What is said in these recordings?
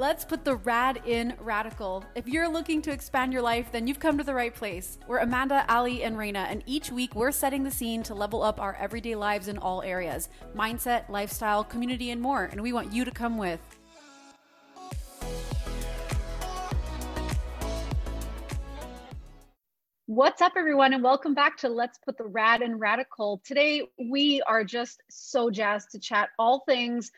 Let's put the rad in radical. If you're looking to expand your life, then you've come to the right place. We're Amanda, Ali, and Raina, and each week we're setting the scene to level up our everyday lives in all areas mindset, lifestyle, community, and more. And we want you to come with. What's up, everyone, and welcome back to Let's Put the Rad in Radical. Today, we are just so jazzed to chat all things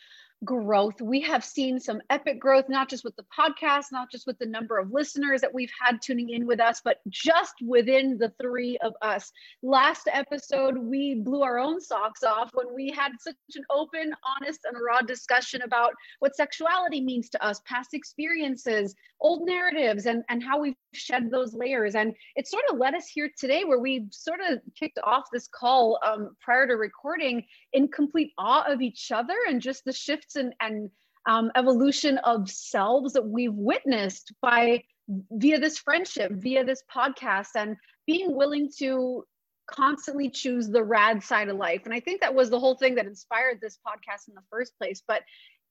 growth. We have seen some epic growth, not just with the podcast, not just with the number of listeners that we've had tuning in with us, but just within the three of us. Last episode, we blew our own socks off when we had such an open, honest, and raw discussion about what sexuality means to us, past experiences, old narratives, and, and how we've shed those layers. And it sort of led us here today where we sort of kicked off this call um, prior to recording in complete awe of each other and just the shifts and, and um, evolution of selves that we've witnessed by via this friendship, via this podcast, and being willing to constantly choose the rad side of life. And I think that was the whole thing that inspired this podcast in the first place. But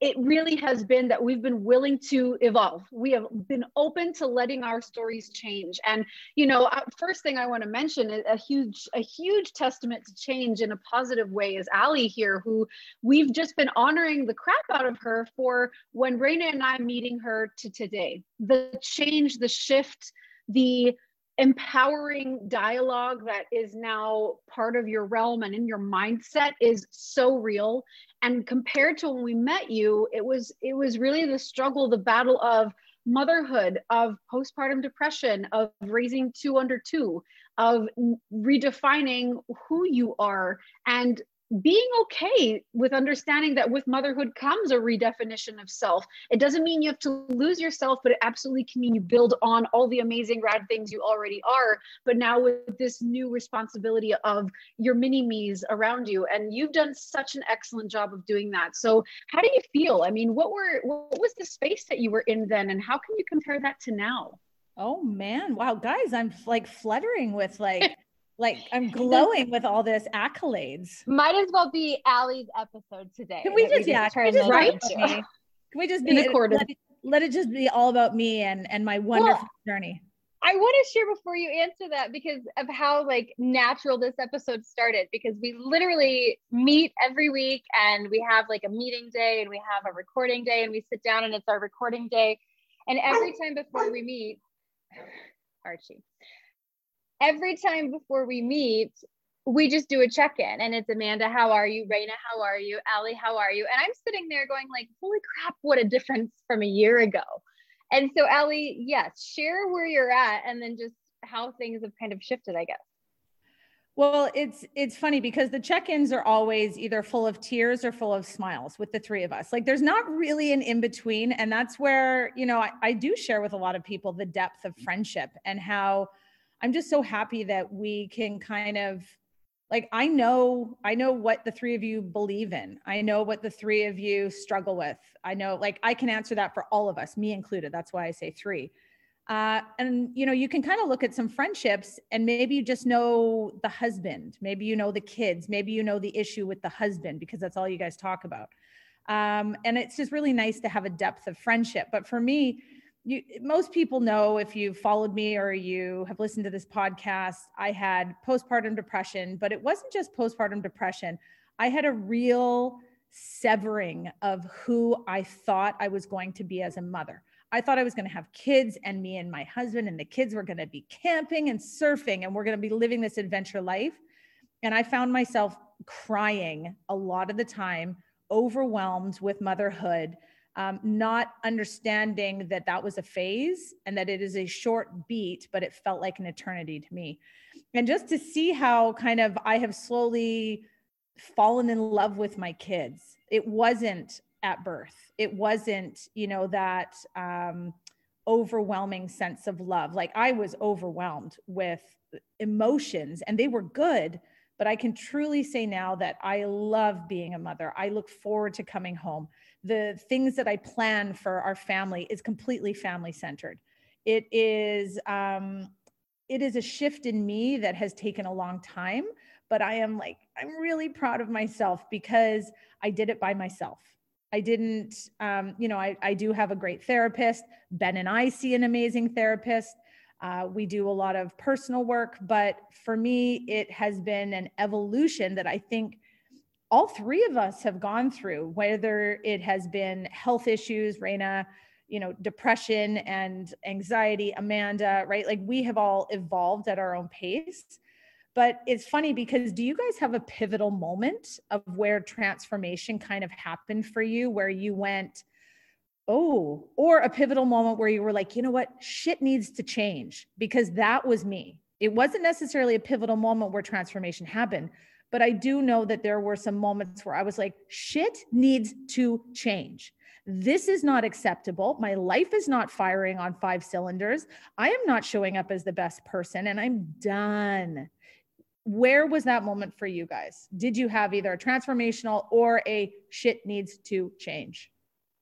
it really has been that we've been willing to evolve. We have been open to letting our stories change. And you know, uh, first thing I want to mention a huge, a huge testament to change in a positive way is Ali here, who we've just been honoring the crap out of her for when Raina and I meeting her to today. The change, the shift, the empowering dialogue that is now part of your realm and in your mindset is so real. And compared to when we met you it was it was really the struggle the battle of motherhood of postpartum depression of raising two under two of redefining who you are and being okay with understanding that with motherhood comes a redefinition of self. It doesn't mean you have to lose yourself, but it absolutely can mean you build on all the amazing rad things you already are. But now with this new responsibility of your mini me's around you, and you've done such an excellent job of doing that. So how do you feel? I mean, what were what was the space that you were in then, and how can you compare that to now? Oh man, wow, guys, I'm like fluttering with like. like I'm glowing with all this accolades. Might as well be Ali's episode today. Can we just, we yeah, can we just, right? Can we just be, let it, let it, just be all about me and, and my wonderful well, journey. I want to share before you answer that because of how like natural this episode started because we literally meet every week and we have like a meeting day and we have a recording day and we sit down and it's our recording day and every time before we meet Archie every time before we meet, we just do a check-in and it's Amanda, how are you? Raina, how are you? Ali, how are you? And I'm sitting there going like, holy crap, what a difference from a year ago. And so Ali, yes, share where you're at and then just how things have kind of shifted, I guess. Well, it's it's funny because the check-ins are always either full of tears or full of smiles with the three of us. Like there's not really an in-between. And that's where, you know, I, I do share with a lot of people the depth of friendship and how I'm just so happy that we can kind of like I know I know what the three of you believe in. I know what the three of you struggle with. I know like I can answer that for all of us, me included. That's why I say three. Uh, and you know you can kind of look at some friendships and maybe you just know the husband maybe you know the kids maybe you know the issue with the husband because that's all you guys talk about um, and it's just really nice to have a depth of friendship but for me you most people know if you've followed me or you have listened to this podcast i had postpartum depression but it wasn't just postpartum depression. I had a real severing of who i thought i was going to be as a mother. I thought i was going to have kids and me and my husband and the kids were going to be camping and surfing and we're going to be living this adventure life. And i found myself crying a lot of the time overwhelmed with motherhood um, not understanding that that was a phase and that it is a short beat, but it felt like an eternity to me. And just to see how kind of I have slowly fallen in love with my kids. It wasn't at birth. It wasn't, you know, that um, overwhelming sense of love. Like I was overwhelmed with emotions and they were good, but I can truly say now that I love being a mother. I look forward to coming home the things that I plan for our family is completely family centered. It is um, it is a shift in me that has taken a long time, but I am like I'm really proud of myself because I did it by myself. I didn't, um, you know, I, I do have a great therapist. Ben and I see an amazing therapist. Uh, we do a lot of personal work, but for me, it has been an evolution that I think all three of us have gone through, whether it has been health issues, Raina, you know, depression and anxiety, Amanda, right? Like we have all evolved at our own pace. But it's funny because do you guys have a pivotal moment of where transformation kind of happened for you, where you went, oh, or a pivotal moment where you were like, you know what, shit needs to change? Because that was me. It wasn't necessarily a pivotal moment where transformation happened, but I do know that there were some moments where I was like, shit needs to change. This is not acceptable. My life is not firing on five cylinders. I am not showing up as the best person and I'm done where was that moment for you guys? Did you have either a transformational or a shit needs to change?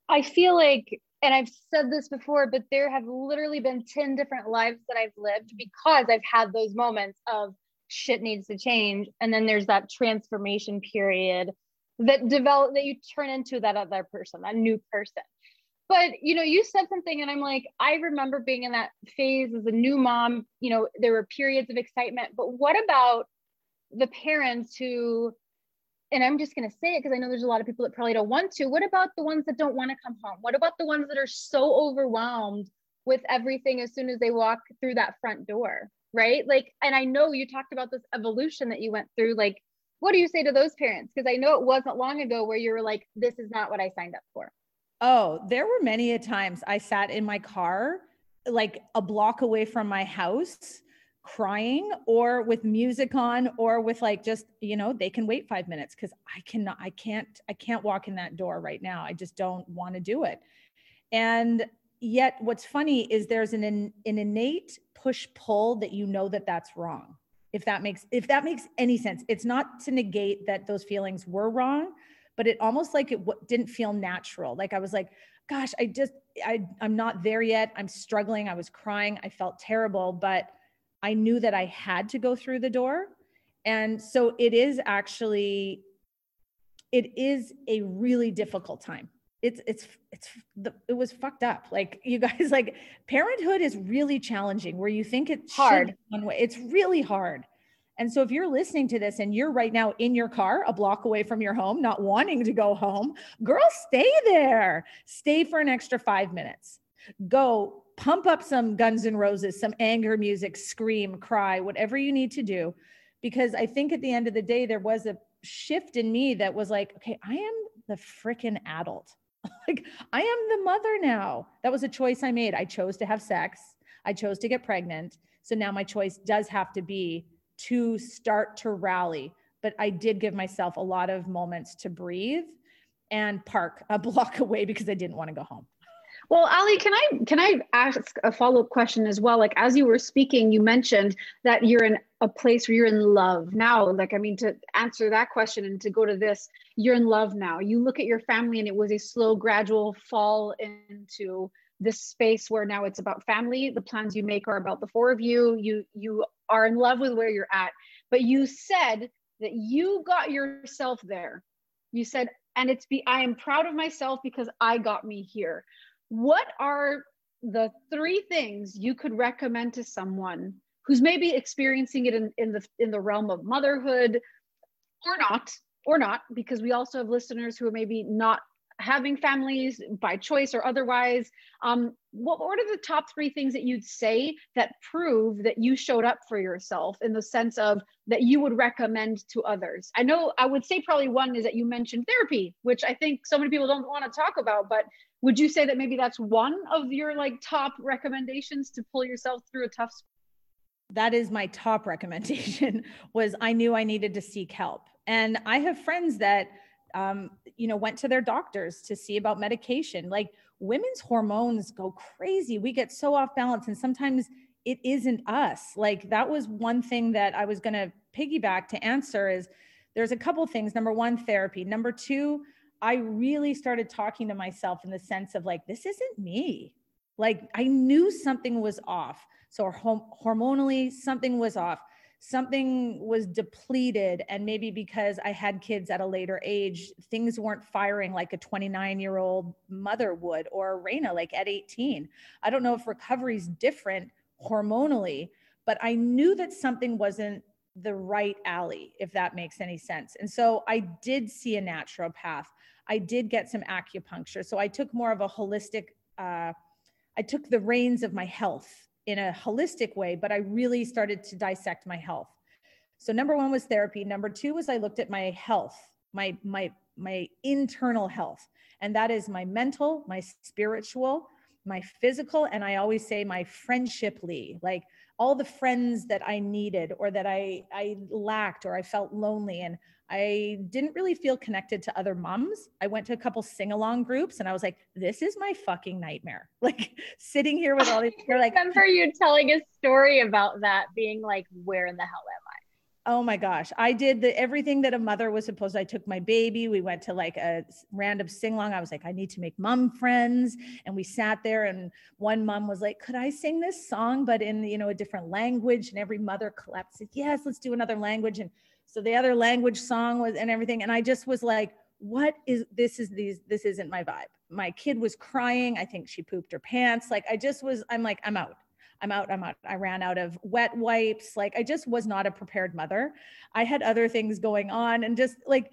I feel like, and I've said this before, but there have literally been 10 different lives that I've lived because I've had those moments of shit needs to change. And then there's that transformation period that develop that you turn into that other person, that new person. But you know, you said something, and I'm like, I remember being in that phase as a new mom. You know, there were periods of excitement, but what about the parents who and I'm just going to say it because I know there's a lot of people that probably don't want to. What about the ones that don't want to come home? What about the ones that are so overwhelmed with everything as soon as they walk through that front door? Right. Like, and I know you talked about this evolution that you went through. Like, what do you say to those parents? Because I know it wasn't long ago where you were like, this is not what I signed up for. Oh, there were many a times I sat in my car, like a block away from my house crying or with music on or with like just you know they can wait five minutes because i cannot i can't i can't walk in that door right now i just don't want to do it and yet what's funny is there's an an innate push pull that you know that that's wrong. If that makes if that makes any sense it's not to negate that those feelings were wrong but it almost like it w- didn't feel natural. Like i was like gosh i just i i'm not there yet. I'm struggling. I was crying. I felt terrible but I knew that I had to go through the door. And so it is actually, it is a really difficult time. It's, it's, it's, the, it was fucked up. Like you guys, like parenthood is really challenging where you think it's hard. One way. It's really hard. And so if you're listening to this and you're right now in your car, a block away from your home, not wanting to go home, girl, stay there. Stay for an extra five minutes. Go pump up some Guns N' Roses, some anger music, scream, cry, whatever you need to do. Because I think at the end of the day, there was a shift in me that was like, okay, I am the freaking adult. like, I am the mother now. That was a choice I made. I chose to have sex, I chose to get pregnant. So now my choice does have to be to start to rally. But I did give myself a lot of moments to breathe and park a block away because I didn't want to go home. Well, Ali, can I can I ask a follow up question as well? Like as you were speaking, you mentioned that you're in a place where you're in love now. Like I mean, to answer that question and to go to this, you're in love now. You look at your family, and it was a slow, gradual fall into this space where now it's about family. The plans you make are about the four of you. You you are in love with where you're at. But you said that you got yourself there. You said, and it's be I am proud of myself because I got me here what are the three things you could recommend to someone who's maybe experiencing it in, in the in the realm of motherhood or not or not because we also have listeners who are maybe not having families by choice or otherwise. Um, what, what are the top three things that you'd say that prove that you showed up for yourself in the sense of that you would recommend to others? I know i would say probably one is that you mentioned therapy which i think so many people don't want to talk about but would you say that maybe that's one of your like top recommendations to pull yourself through a tough that is my top recommendation was i knew i needed to seek help. And i have friends that um, you know went to their doctors to see about medication. Like women's hormones go crazy. We get so off balance and sometimes it isn't us. Like that was one thing that i was going to piggyback to answer is there's a couple things. Number one therapy. Number two I really started talking to myself in the sense of like, this isn't me. Like, I knew something was off. So, hormonally, something was off. something was depleted and maybe because i had kids at a later age things weren't firing like a 29 year old mother would or Raina like at 18 i don't know if recovery's different hormonally but i knew that something wasn't the right alley if that makes any sense. And so i did see a naturopath. I did get some acupuncture. So i took more of a holistic uh, i took the reins of my health in a holistic way, but I really started to dissect my health. So number one was therapy. Number two was I looked at my health, my my my internal health, and that is my mental, my spiritual, my physical, and I always say my friendshiply, like all the friends that I needed or that I I lacked or I felt lonely and I didn't really feel connected to other moms. I went to a couple sing along groups and I was like, this is my fucking nightmare. Like sitting here with all these, you're like, I remember you telling a story about that being like, where in the hell am I? Oh my gosh. I did the everything that a mother was supposed to. I took my baby. We went to like a random sing along. I was like, I need to make mom friends. And we sat there and one mom was like, could I sing this song, but in, you know, a different language? And every mother collapsed. Yes, let's do another language. And so the other language song was and everything. And I just was like, what is this is these this isn't my vibe. My kid was crying. I think she pooped her pants. Like I just was, I'm like, I'm out. I'm out, I'm out. I ran out of wet wipes. Like I just was not a prepared mother. I had other things going on and just like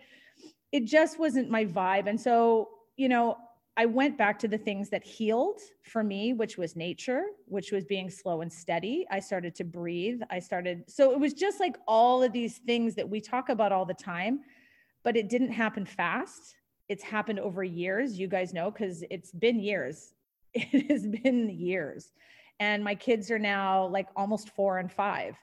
it just wasn't my vibe. And so, you know, I went back to the things that healed for me, which was nature, which was being slow and steady. I started to breathe. I started, so it was just like all of these things that we talk about all the time, but it didn't happen fast. It's happened over years. You guys know, because it's been years. It has been years. And my kids are now like almost four and five.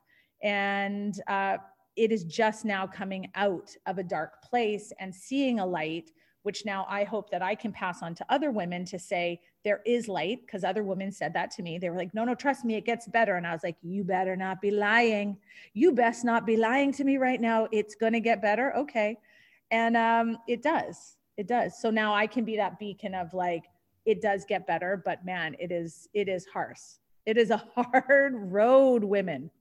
And uh, it is just now coming out of a dark place and seeing a light which now I hope that I can pass on to other women to say there is light because other women said that to me. They were like, no, no, trust me, it gets better. And I was like, you better not be lying. You best not be lying to me right now. It's going to get better. Okay. And um, it does. It does. So now I can be that beacon of like, it does get better, but man, it is, it is harsh. It is a hard road, women.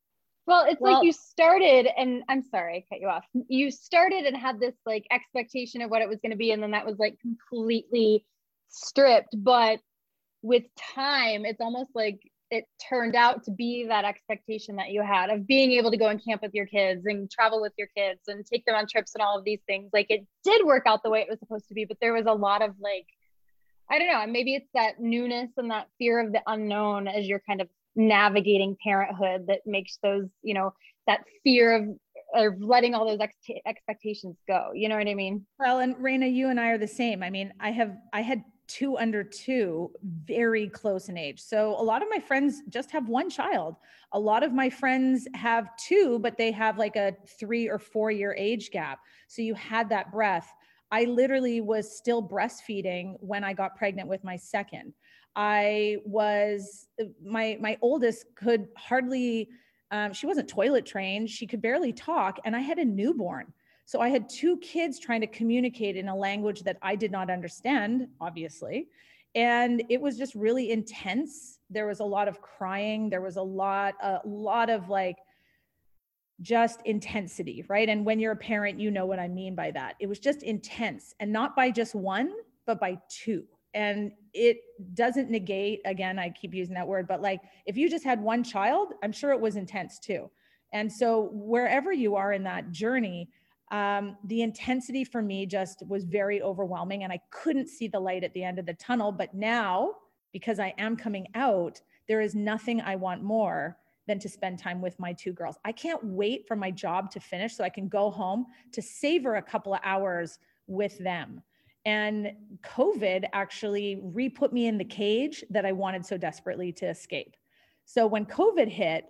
Well, it's well, like you started, and I'm sorry, I cut you off. You started and had this like expectation of what it was going to be, and then that was like completely stripped. But with time, it's almost like it turned out to be that expectation that you had of being able to go and camp with your kids and travel with your kids and take them on trips and all of these things. Like it did work out the way it was supposed to be, but there was a lot of like, I don't know, maybe it's that newness and that fear of the unknown as you're kind of navigating parenthood that makes those you know that fear of of letting all those ex- expectations go you know what i mean? Well and Raina you and i are the same. I mean i have i had two under two very close in age. So a lot of my friends just have one child. A lot of my friends have two but they have like a three or four year age gap. So you had that breath i literally was still breastfeeding when i got pregnant with my second I was my my oldest could hardly um, she wasn't toilet trained. She could barely talk, and I had a newborn. So I had two kids trying to communicate in a language that I did not understand, obviously. And it was just really intense. There was a lot of crying. There was a lot, a lot of like just intensity, right? And when you're a parent, you know what I mean by that. It was just intense and not by just one, but by two and it doesn't negate again i keep using that word but like if you just had one child i'm sure it was intense too and so wherever you are in that journey um, the intensity for me just was very overwhelming and i couldn't see the light at the end of the tunnel but now because i am coming out there is nothing i want more than to spend time with my two girls i can't wait for my job to finish so i can go home to savor a couple of hours with them and COVID actually re put me in the cage that I wanted so desperately to escape. So when COVID hit,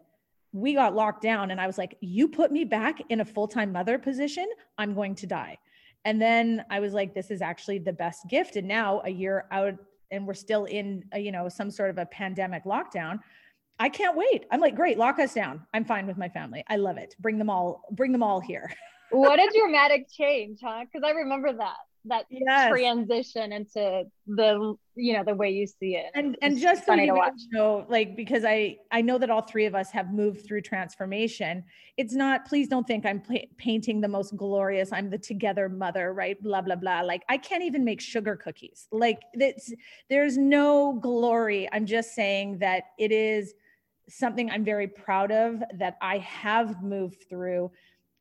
we got locked down, and I was like, You put me back in a full time mother position, I'm going to die. And then I was like, This is actually the best gift. And now, a year out, and we're still in, a, you know, some sort of a pandemic lockdown. I can't wait. I'm like, great, lock us down. I'm fine with my family. I love it. Bring them all, bring them all here. what a dramatic change, huh? Because I remember that that yes. transition into the you know the way you see it and and it's just so you know like because i i know that all three of us have moved through transformation it's not please don't think i'm painting the most glorious i'm the together mother right blah blah blah like i can't even make sugar cookies like that's there's no glory i'm just saying that it is something i'm very proud of that i have moved through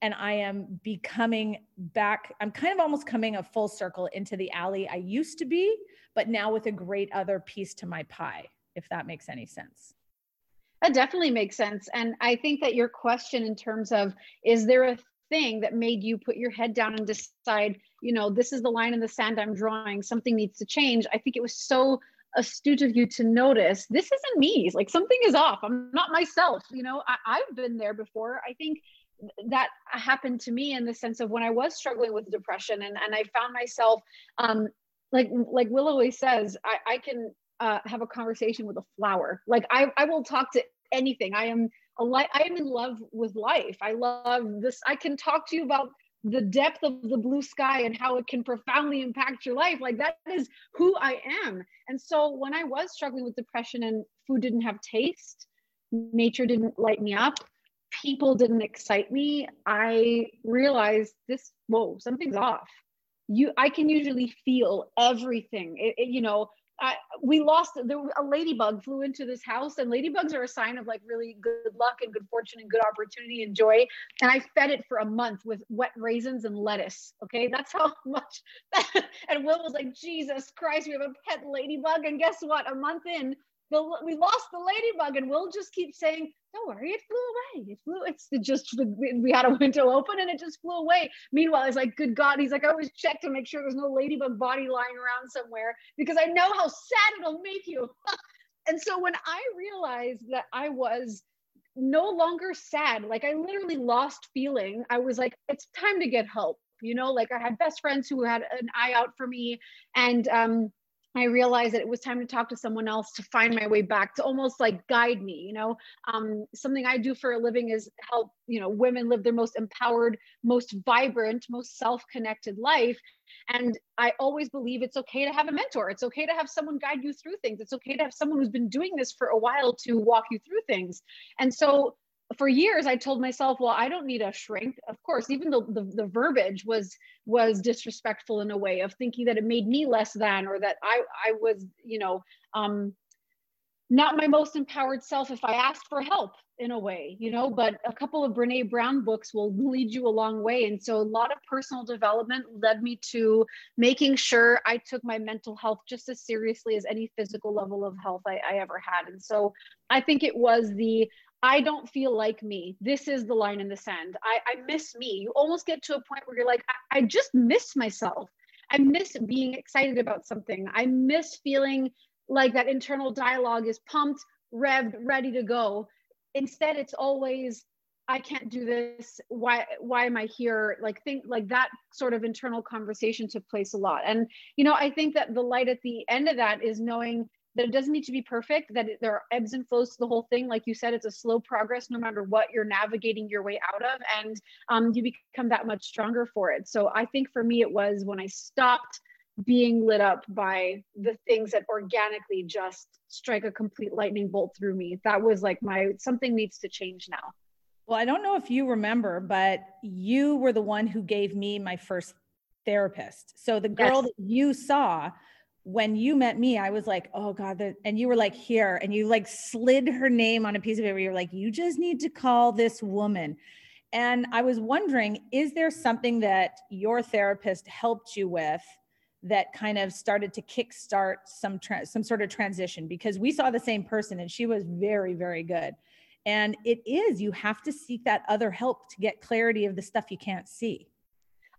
and I am becoming back. I'm kind of almost coming a full circle into the Ali I used to be, but now with a great other piece to my pie, if that makes any sense. That definitely makes sense. And I think that your question, in terms of is there a thing that made you put your head down and decide, you know, this is the line in the sand I'm drawing, something needs to change. I think it was so astute of you to notice this isn't me like something is off i'm not myself you know I, i've been there before i think that happened to me in the sense of when I was struggling with depression and, and I found myself um, like like Will always says, I, I can uh, have a conversation with a flower. Like I, I will talk to anything. I am a li- I am in love with life. I love this. I can talk to you about the depth of the blue sky and how it can profoundly impact your life. Like that is who I am. And so when I was struggling with depression and food didn't have taste, nature didn't light me up, people didn't excite me, I realized this, whoa, something's off. You, I can usually feel everything. It, it, you know, I, we lost there a ladybug flew into this house and ladybugs are a sign of like really good luck and good fortune and good opportunity and joy. And i fed it for a month with wet raisins and lettuce okay? That's how much and will was like jesus christ we have a pet ladybug. And guess what? A month in the, we lost the ladybug and we'll just keep saying don't worry it flew away. It flew it's just we had a window open and it just flew away. Meanwhile it's like good god he's like i always check to make sure there's no ladybug body lying around somewhere because i know how sad it'll make you. And so when i realized that i was no longer sad like i literally lost feeling i was like it's time to get help you know? Like i had best friends who had an eye out for me and um I realized that it was time to talk to someone else to find my way back, to almost like guide me. You know, um, something I do for a living is help, you know, women live their most empowered, most vibrant, most self connected life. And I always believe it's okay to have a mentor. It's okay to have someone guide you through things. It's okay to have someone who's been doing this for a while to walk you through things. And so for years i told myself well i don't need a shrink. Of course even the, the, the verbiage was was disrespectful in a way of thinking that it made me less than or that i i was you know um not my most empowered self if i asked for help in a way you know but a couple of brene brown books will lead you a long way. And so a lot of personal development led me to making sure i took my mental health just as seriously as any physical level of health i, I ever had. And so i think it was the I don't feel like me. This is the line in the sand. I, I miss me. You almost get to a point where you're like, I, I just miss myself. I miss being excited about something. I miss feeling like that internal dialogue is pumped, revved, ready to go. Instead, it's always, I can't do this. Why why am I here? Like think like that sort of internal conversation took place a lot. And you know, I think that the light at the end of that is knowing that it doesn't need to be perfect, that it, there are ebbs and flows to the whole thing. Like you said, it's a slow progress no matter what you're navigating your way out of, and um, you become that much stronger for it. So I think for me, it was when I stopped being lit up by the things that organically just strike a complete lightning bolt through me. That was like my something needs to change now. Well, I don't know if you remember, but you were the one who gave me my first therapist. So the girl yes. that you saw when you met me, I was like, oh God, and you were like, here, and you like slid her name on a piece of paper. You're like, you just need to call this woman. And I was wondering, is there something that your therapist helped you with that kind of started to kickstart some tra- some sort of transition? Because we saw the same person and she was very, very good. And it is, you have to seek that other help to get clarity of the stuff you can't see.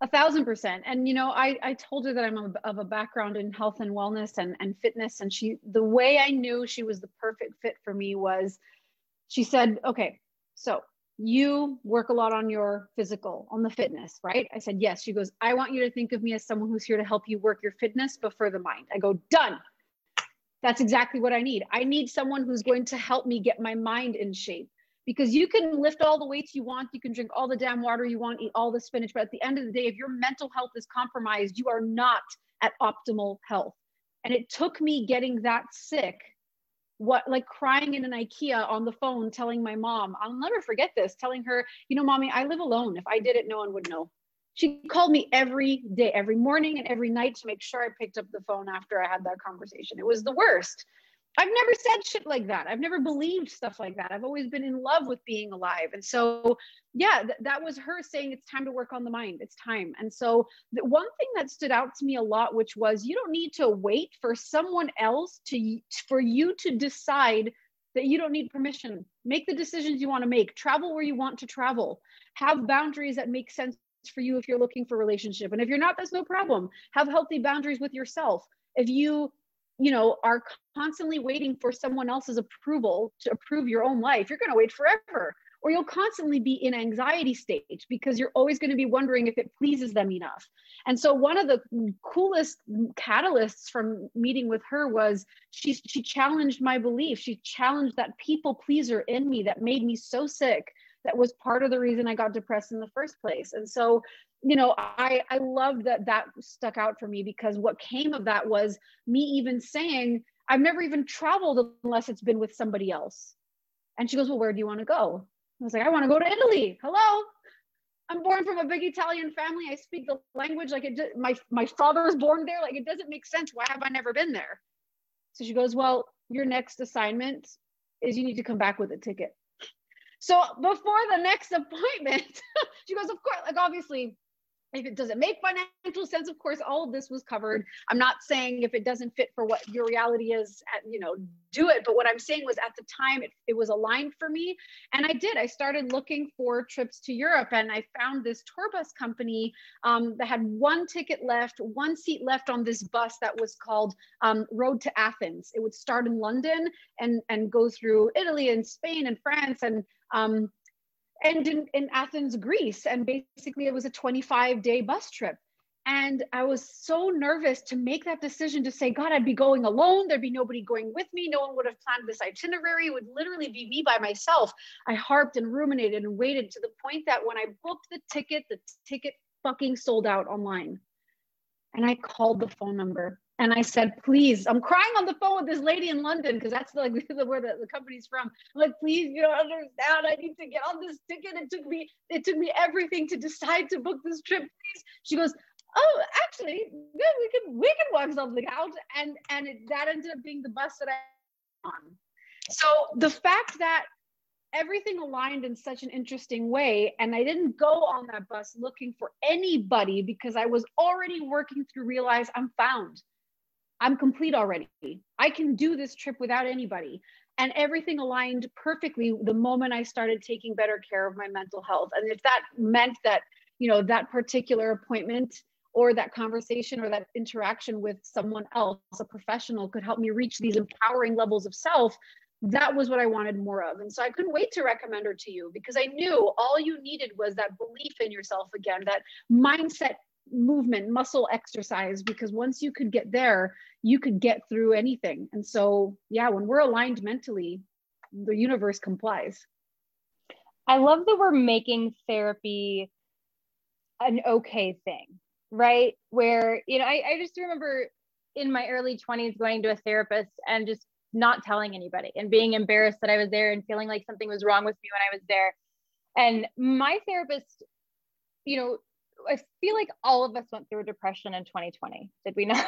A thousand percent. And you know, I, I told her that I'm a, of a background in health and wellness and, and fitness. And she, the way I knew she was the perfect fit for me was she said, okay, so you work a lot on your physical, on the fitness, right? I said, yes. She goes, I want you to think of me as someone who's here to help you work your fitness, but for the mind. I go, done. That's exactly what I need. I need someone who's going to help me get my mind in shape because you can lift all the weights you want, you can drink all the damn water you want, eat all the spinach, but at the end of the day, if your mental health is compromised, you are not at optimal health. And it took me getting that sick, what like crying in an IKEA on the phone, telling my mom, I'll never forget this, telling her, you know, mommy, I live alone. If I did it, no one would know. She called me every day, every morning and every night to make sure I picked up the phone after I had that conversation. It was the worst. I've never said shit like that. I've never believed stuff like that. I've always been in love with being alive. And so, yeah, th- that was her saying it's time to work on the mind. It's time. And so, the one thing that stood out to me a lot, which was you don't need to wait for someone else to for you to decide that you don't need permission. Make the decisions you want to make. Travel where you want to travel. Have boundaries that make sense for you if you're looking for relationship. And if you're not, that's no problem. Have healthy boundaries with yourself. If you you know are constantly waiting for someone else's approval to approve your own life you're going to wait forever. Or you'll constantly be in anxiety stage because you're always going to be wondering if it pleases them enough. And so one of the coolest catalysts from meeting with her was she she challenged my belief. She challenged that people pleaser in me that made me so sick that was part of the reason I got depressed in the first place. And so you know i i loved that that stuck out for me because what came of that was me even saying i've never even traveled unless it's been with somebody else. And she goes well where do you want to go? I was like i want to go to italy. Hello? I'm born from a big italian family. I speak the language like it my my father was born there. Like it doesn't make sense. Why have i never been there? So she goes well your next assignment is you need to come back with a ticket so before the next appointment she goes of course like obviously if it doesn't make financial sense of course all of this was covered. I'm not saying if it doesn't fit for what your reality is at, you know do it. But what i'm saying was at the time it, it was aligned for me. And i did. I started looking for trips to europe and i found this tour bus company um, that had one ticket left one seat left on this bus that was called um, road to athens. It would start in london and and go through italy and spain and france and um, and in, in Athens, Greece. And basically, it was a 25 day bus trip. And I was so nervous to make that decision to say, God, I'd be going alone. There'd be nobody going with me. No one would have planned this itinerary. It would literally be me by myself. I harped and ruminated and waited to the point that when I booked the ticket, the ticket fucking sold out online. And I called the phone number and I said, please, I'm crying on the phone with this lady in London because that's like the where the, the company's from. I'm like, please, you don't understand. I need to get on this ticket. It took me, it took me everything to decide to book this trip. Please. She goes, oh, actually, good. We can we can work something out. And and it, that ended up being the bus that I on. So the fact that everything aligned in such an interesting way and i didn't go on that bus looking for anybody because i was already working through realize i'm found I'm complete already. I can do this trip without anybody. And everything aligned perfectly the moment I started taking better care of my mental health. And if that meant that, you know, that particular appointment or that conversation or that interaction with someone else, a professional, could help me reach these empowering levels of self, that was what I wanted more of. And so I couldn't wait to recommend her to you because I knew all you needed was that belief in yourself again, that mindset movement, muscle exercise, because once you could get there, you could get through anything. And so, yeah, when we're aligned mentally, the universe complies. I love that we're making therapy an okay thing, right? Where, you know, I, I just remember in my early 20s going to a therapist and just not telling anybody and being embarrassed that I was there and feeling like something was wrong with me when I was there. And my therapist, you know, I feel like all of us went through a depression in 2020. Did we not?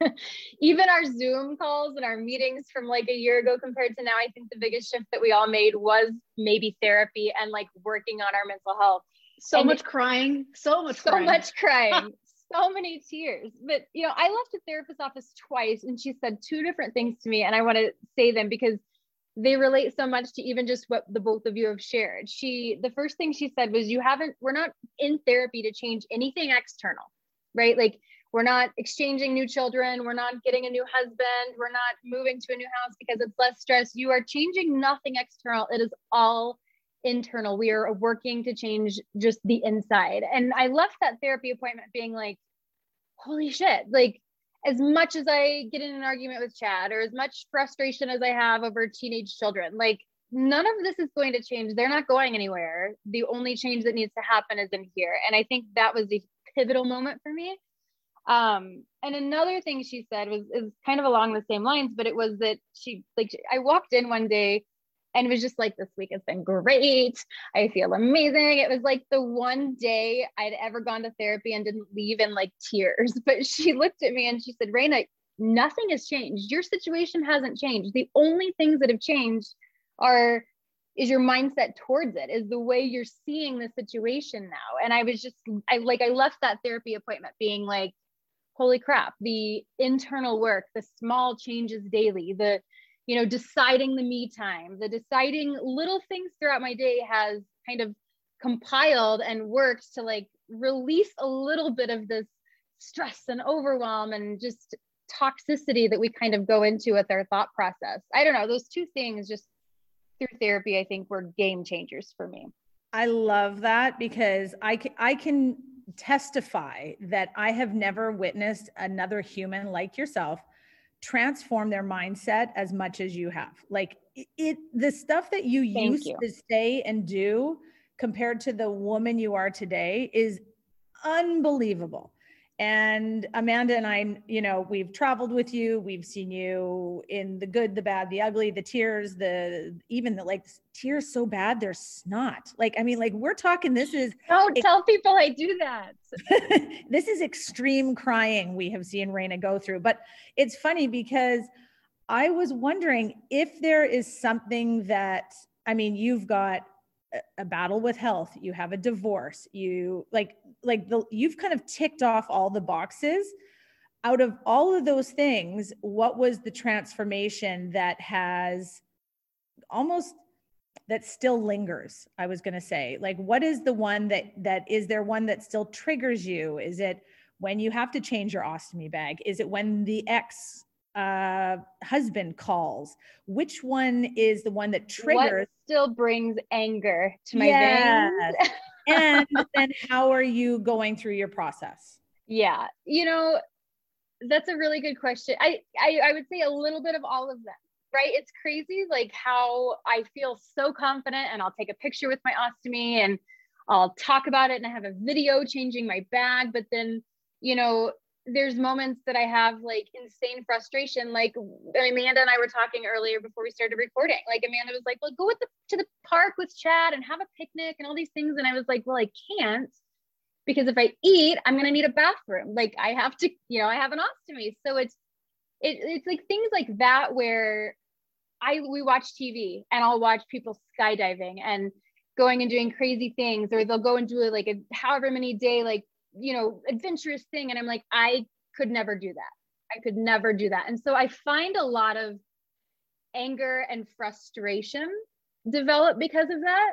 Even our Zoom calls and our meetings from like a year ago compared to now, I think the biggest shift that we all made was maybe therapy and like working on our mental health. So and much crying, so much, so crying. much crying, so many tears. But you know, I left a therapist office twice, and she said two different things to me, and I want to say them because they relate so much to even just what the both of you have shared. She, the first thing she said was, You haven't, we're not in therapy to change anything external, right? Like, we're not exchanging new children. We're not getting a new husband. We're not moving to a new house because it's less stress. You are changing nothing external. It is all internal. We are working to change just the inside. And I left that therapy appointment being like, holy shit, like as much as I get in an argument with Chad or as much frustration as I have over teenage children, like none of this is going to change. They're not going anywhere. The only change that needs to happen is in here. And I think that was a pivotal moment for me. Um, and another thing she said was is kind of along the same lines, but it was that she like I walked in one day and it was just like this week has been great. I feel amazing. It was like the one day I'd ever gone to therapy and didn't leave in like tears. But she looked at me and she said, Raina, nothing has changed. Your situation hasn't changed. The only things that have changed are is your mindset towards it is the way you're seeing the situation now and i was just i like i left that therapy appointment being like holy crap the internal work the small changes daily the you know deciding the me time. The deciding little things throughout my day has kind of compiled and worked to like release a little bit of this stress and overwhelm and just toxicity that we kind of go into with our thought process. I don't know those two things just through therapy i think were game changers for me. I love that because i can i can testify that i have never witnessed another human like yourself transform their mindset as much as you have. Like it, it the stuff that you Thank used you. to say and do compared to the woman you are today is unbelievable. And Amanda and I, you know, we've traveled with you. We've seen you in the good, the bad, the ugly, the tears, the even the like tears so bad they're snot. Like, I mean, like we're talking. This is don't tell people I do that. this is extreme crying we have seen Raina go through. But it's funny because I was wondering if there is something that I mean, you've got a battle with health you have a divorce you like like the you've kind of ticked off all the boxes. Out of all of those things what was the transformation that has almost that still lingers i was going to say? Like what is the one that that is there one that still triggers you? Is it when you have to change your ostomy bag? Is it when the ex uh, husband calls? Which one is the one that triggers what still brings anger to my yes. veins and then how are you going through your process? Yeah you know that's a really good question. I, I i would say a little bit of all of them right? It's crazy like how i feel so confident and i'll take a picture with my ostomy and i'll talk about it and i have a video changing my bag but then you know there's moments that I have like insane frustration. Like Amanda and I were talking earlier before we started recording. Like Amanda was like, "Well, go with the to the park with Chad and have a picnic and all these things." And I was like, "Well, I can't because if I eat, I'm gonna need a bathroom. Like I have to, you know, I have an ostomy. So it's it, it's like things like that where I we watch TV and I'll watch people skydiving and going and doing crazy things, or they'll go and do like a however many day like you know, adventurous thing. And I'm like, I could never do that. I could never do that. And so I find a lot of anger and frustration develop because of that,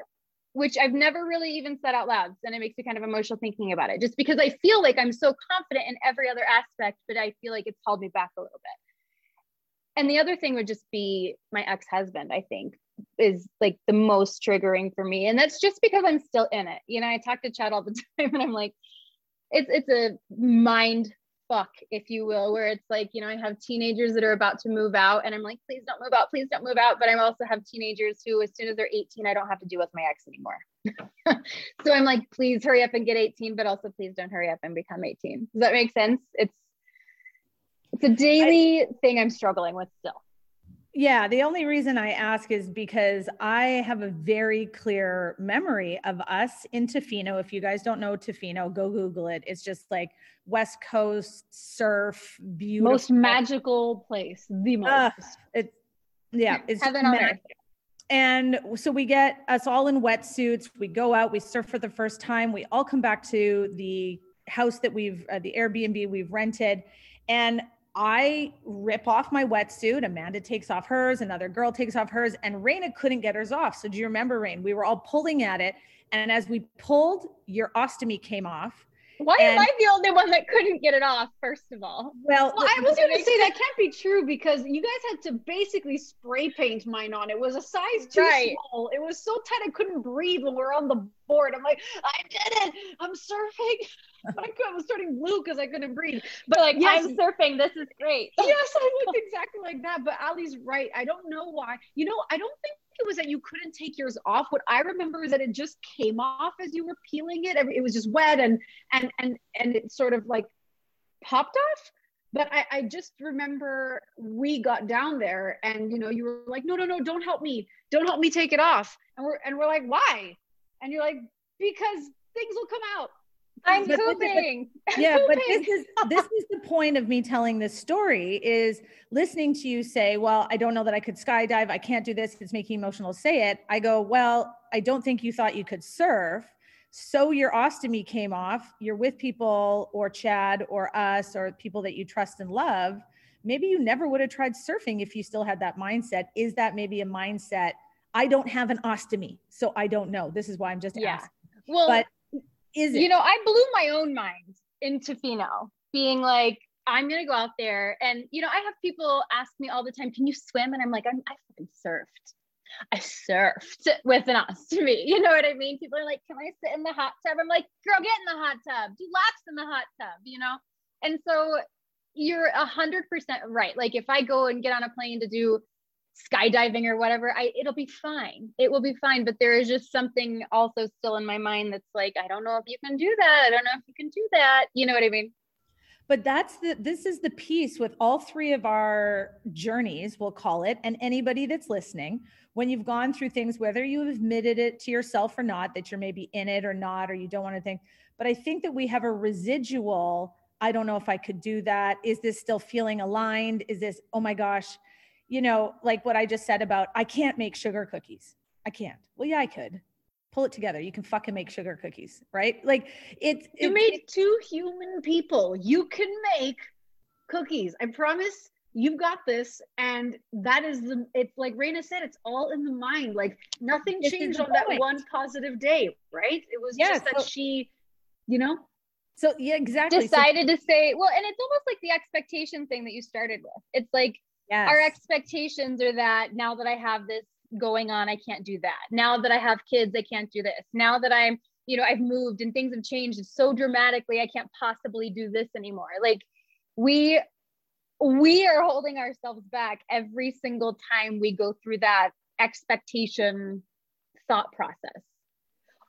which I've never really even said out loud. And it makes me kind of emotional thinking about it, just because I feel like I'm so confident in every other aspect, but I feel like it's held me back a little bit. And the other thing would just be my ex husband, I think, is like the most triggering for me. And that's just because I'm still in it. You know, I talk to Chad all the time and I'm like, it's it's a mind fuck if you will where it's like you know i have teenagers that are about to move out and i'm like please don't move out please don't move out. But i also have teenagers who as soon as they're 18 i don't have to deal with my ex anymore. So i'm like please hurry up and get 18 but also please don't hurry up and become 18 does that make sense? It's it's a daily I, thing i'm struggling with still yeah, the only reason I ask is because I have a very clear memory of us in Tofino. If you guys don't know Tofino, go Google it. It's just like West Coast surf, beautiful. Most magical place. The most. Uh, it, yeah, it's heaven on earth. And so we get us all in wetsuits. We go out, we surf for the first time. We all come back to the house that we've, uh, the Airbnb we've rented. And I rip off my wetsuit. Amanda takes off hers. Another girl takes off hers. And Raina couldn't get hers off. So do you remember, Rain? We were all pulling at it. And as we pulled, your ostomy came off. Why and, am I the only one that couldn't get it off? First of all, well, well I was going to say that can't be true because you guys had to basically spray paint mine on. It was a size too right. small. It was so tight I couldn't breathe when we were on the board. I'm like, I did it. I'm surfing. but I was turning blue because I couldn't breathe. But like, yes, I'm surfing. This is great. yes, I looked exactly like that. But Ali's right. I don't know why. You know, I don't think it was that you couldn't take yours off. What I remember is that it just came off as you were peeling it. It was just wet and and and and it sort of like popped off. But I, I just remember we got down there and you know you were like, no, no, no, don't help me, don't help me take it off. And we're and we're like, why? And you're like, because things will come out. I'm but pooping. yeah, but this is this is the point of me telling this story is listening to you say, "Well, I don't know that I could skydive. I can't do this. It's making emotional say it." I go, "Well, I don't think you thought you could surf." So your ostomy came off. You're with people or Chad or us or people that you trust and love. Maybe you never would have tried surfing if you still had that mindset. Is that maybe a mindset? I don't have an ostomy, so I don't know. This is why I'm just yeah. asking. Well, but is it? You know, I blew my own mind in Tofino, being like, I'm gonna go out there, and you know, I have people ask me all the time, "Can you swim?" And I'm like, I'm, I fucking surfed. I surfed with an ostomy. You know what I mean? People are like, "Can I sit in the hot tub?" I'm like, "Girl, get in the hot tub. Do laps in the hot tub." You know, and so you're a hundred percent right. Like if I go and get on a plane to do skydiving or whatever i it'll be fine. It will be fine but there is just something also still in my mind that's like i don't know if you can do that. I don't know if you can do that. You know what i mean? But that's the this is the piece with all three of our journeys we'll call it and anybody that's listening when you've gone through things whether you have admitted it to yourself or not that you're maybe in it or not or you don't want to think but i think that we have a residual i don't know if i could do that. Is this still feeling aligned? Is this oh my gosh you know, like what I just said about I can't make sugar cookies. I can't. Well, yeah, I could. Pull it together. You can fucking make sugar cookies, right? Like it's You made it, two human people. You can make cookies. I promise you've got this. And that is the it's like Raina said, it's all in the mind. Like nothing changed on point. that one positive day, right? It was yeah, just that so, she, you know, so yeah, exactly. Decided so, to say, well, and it's almost like the expectation thing that you started with. It's like yes. our expectations are that now that I have this going on, I can't do that. Now that I have kids, I can't do this. Now that I'm, you know, I've moved and things have changed so dramatically, I can't possibly do this anymore. Like we we are holding ourselves back every single time we go through that expectation thought process.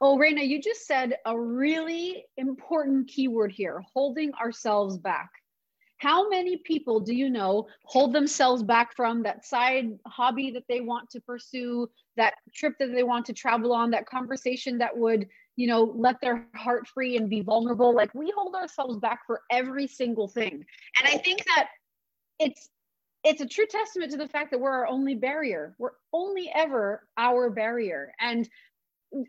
Oh, Raina, you just said a really important keyword here holding ourselves back. How many people do you know hold themselves back from that side hobby that they want to pursue, that trip that they want to travel on, that conversation that would, you know, let their heart free and be vulnerable? Like we hold ourselves back for every single thing. And I think that it's it's a true testament to the fact that we're our only barrier. We're only ever our barrier. And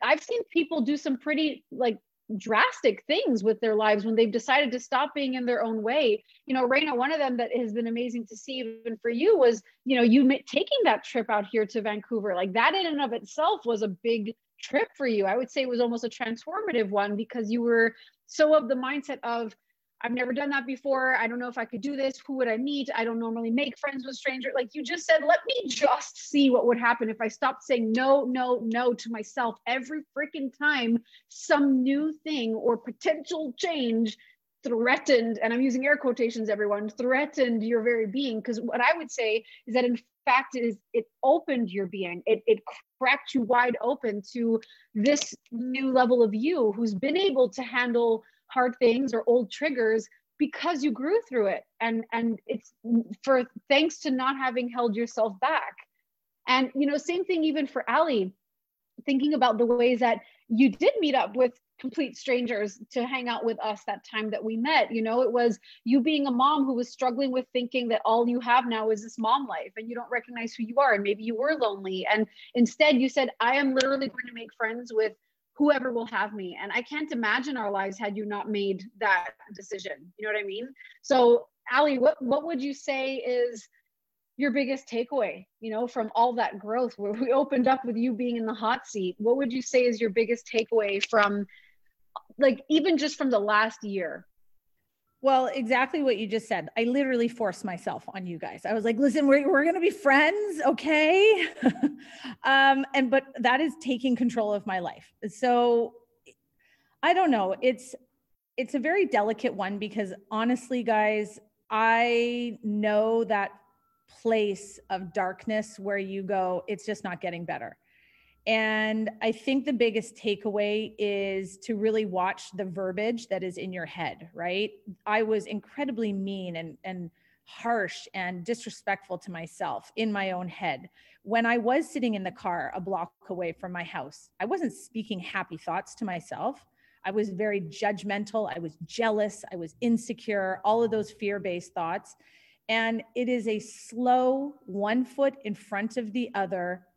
I've seen people do some pretty like drastic things with their lives when they've decided to stop being in their own way. You know, Raina, one of them that has been amazing to see even for you was, you know, you taking that trip out here to Vancouver. Like that in and of itself was a big trip for you. I would say it was almost a transformative one because you were so of the mindset of, I've never done that before. I don't know if I could do this. Who would I meet? I don't normally make friends with strangers. Like you just said, let me just see what would happen if I stopped saying no, no, no to myself every freaking time some new thing or potential change threatened, and I'm using air quotations, everyone, threatened your very being. Because what I would say is that in fact is it opened your being. It, it cracked you wide open to this new level of you who's been able to handle hard things or old triggers because you grew through it. And and it's for thanks to not having held yourself back. And you know same thing even for ali thinking about the ways that you did meet up with complete strangers to hang out with us that time that we met. You know it was you being a mom who was struggling with thinking that all you have now is this mom life and you don't recognize who you are and maybe you were lonely. And instead you said i am literally going to make friends with whoever will have me. And I can't imagine our lives had you not made that decision. You know what I mean? So, Ali, what, what would you say is your biggest takeaway, you know, from all that growth where we opened up with you being in the hot seat? What would you say is your biggest takeaway from like even just from the last year? Well, exactly what you just said. I literally forced myself on you guys. I was like, listen, we're, we're going to be friends. Okay. um, and, but that is taking control of my life. So I don't know. It's, it's a very delicate one because honestly, guys, I know that place of darkness where you go, it's just not getting better. And I think the biggest takeaway is to really watch the verbiage that is in your head, right? I was incredibly mean and, and harsh and disrespectful to myself in my own head. When I was sitting in the car a block away from my house, I wasn't speaking happy thoughts to myself. I was very judgmental. I was jealous. I was insecure, all of those fear based thoughts. And it is a slow one foot in front of the other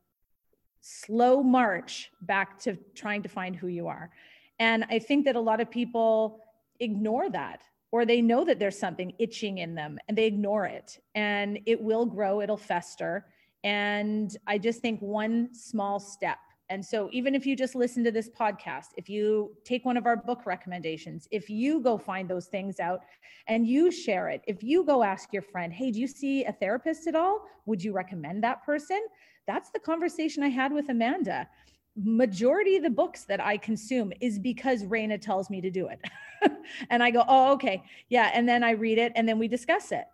slow march back to trying to find who you are. And I think that a lot of people ignore that or they know that there's something itching in them and they ignore it and it will grow, it'll fester. And I just think one small step. And so, even if you just listen to this podcast, if you take one of our book recommendations, if you go find those things out and you share it, if you go ask your friend, hey, do you see a therapist at all? Would you recommend that person? That's the conversation I had with Amanda. Majority of the books that I consume is because Raina tells me to do it. and I go, oh, okay. Yeah. And then I read it and then we discuss it.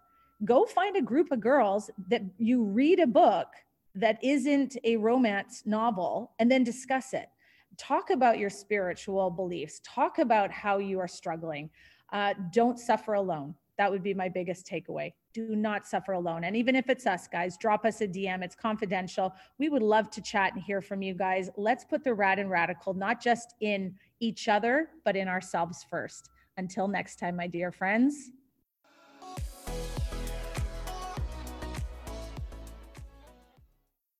Go find a group of girls that you read a book that isn't a romance novel and then discuss it. Talk about your spiritual beliefs, talk about how you are struggling. Uh, don't suffer alone. That would be my biggest takeaway. Do not suffer alone. And even if it's us, guys, drop us a DM. It's confidential. We would love to chat and hear from you guys. Let's put the rad and radical not just in each other, but in ourselves first. Until next time, my dear friends.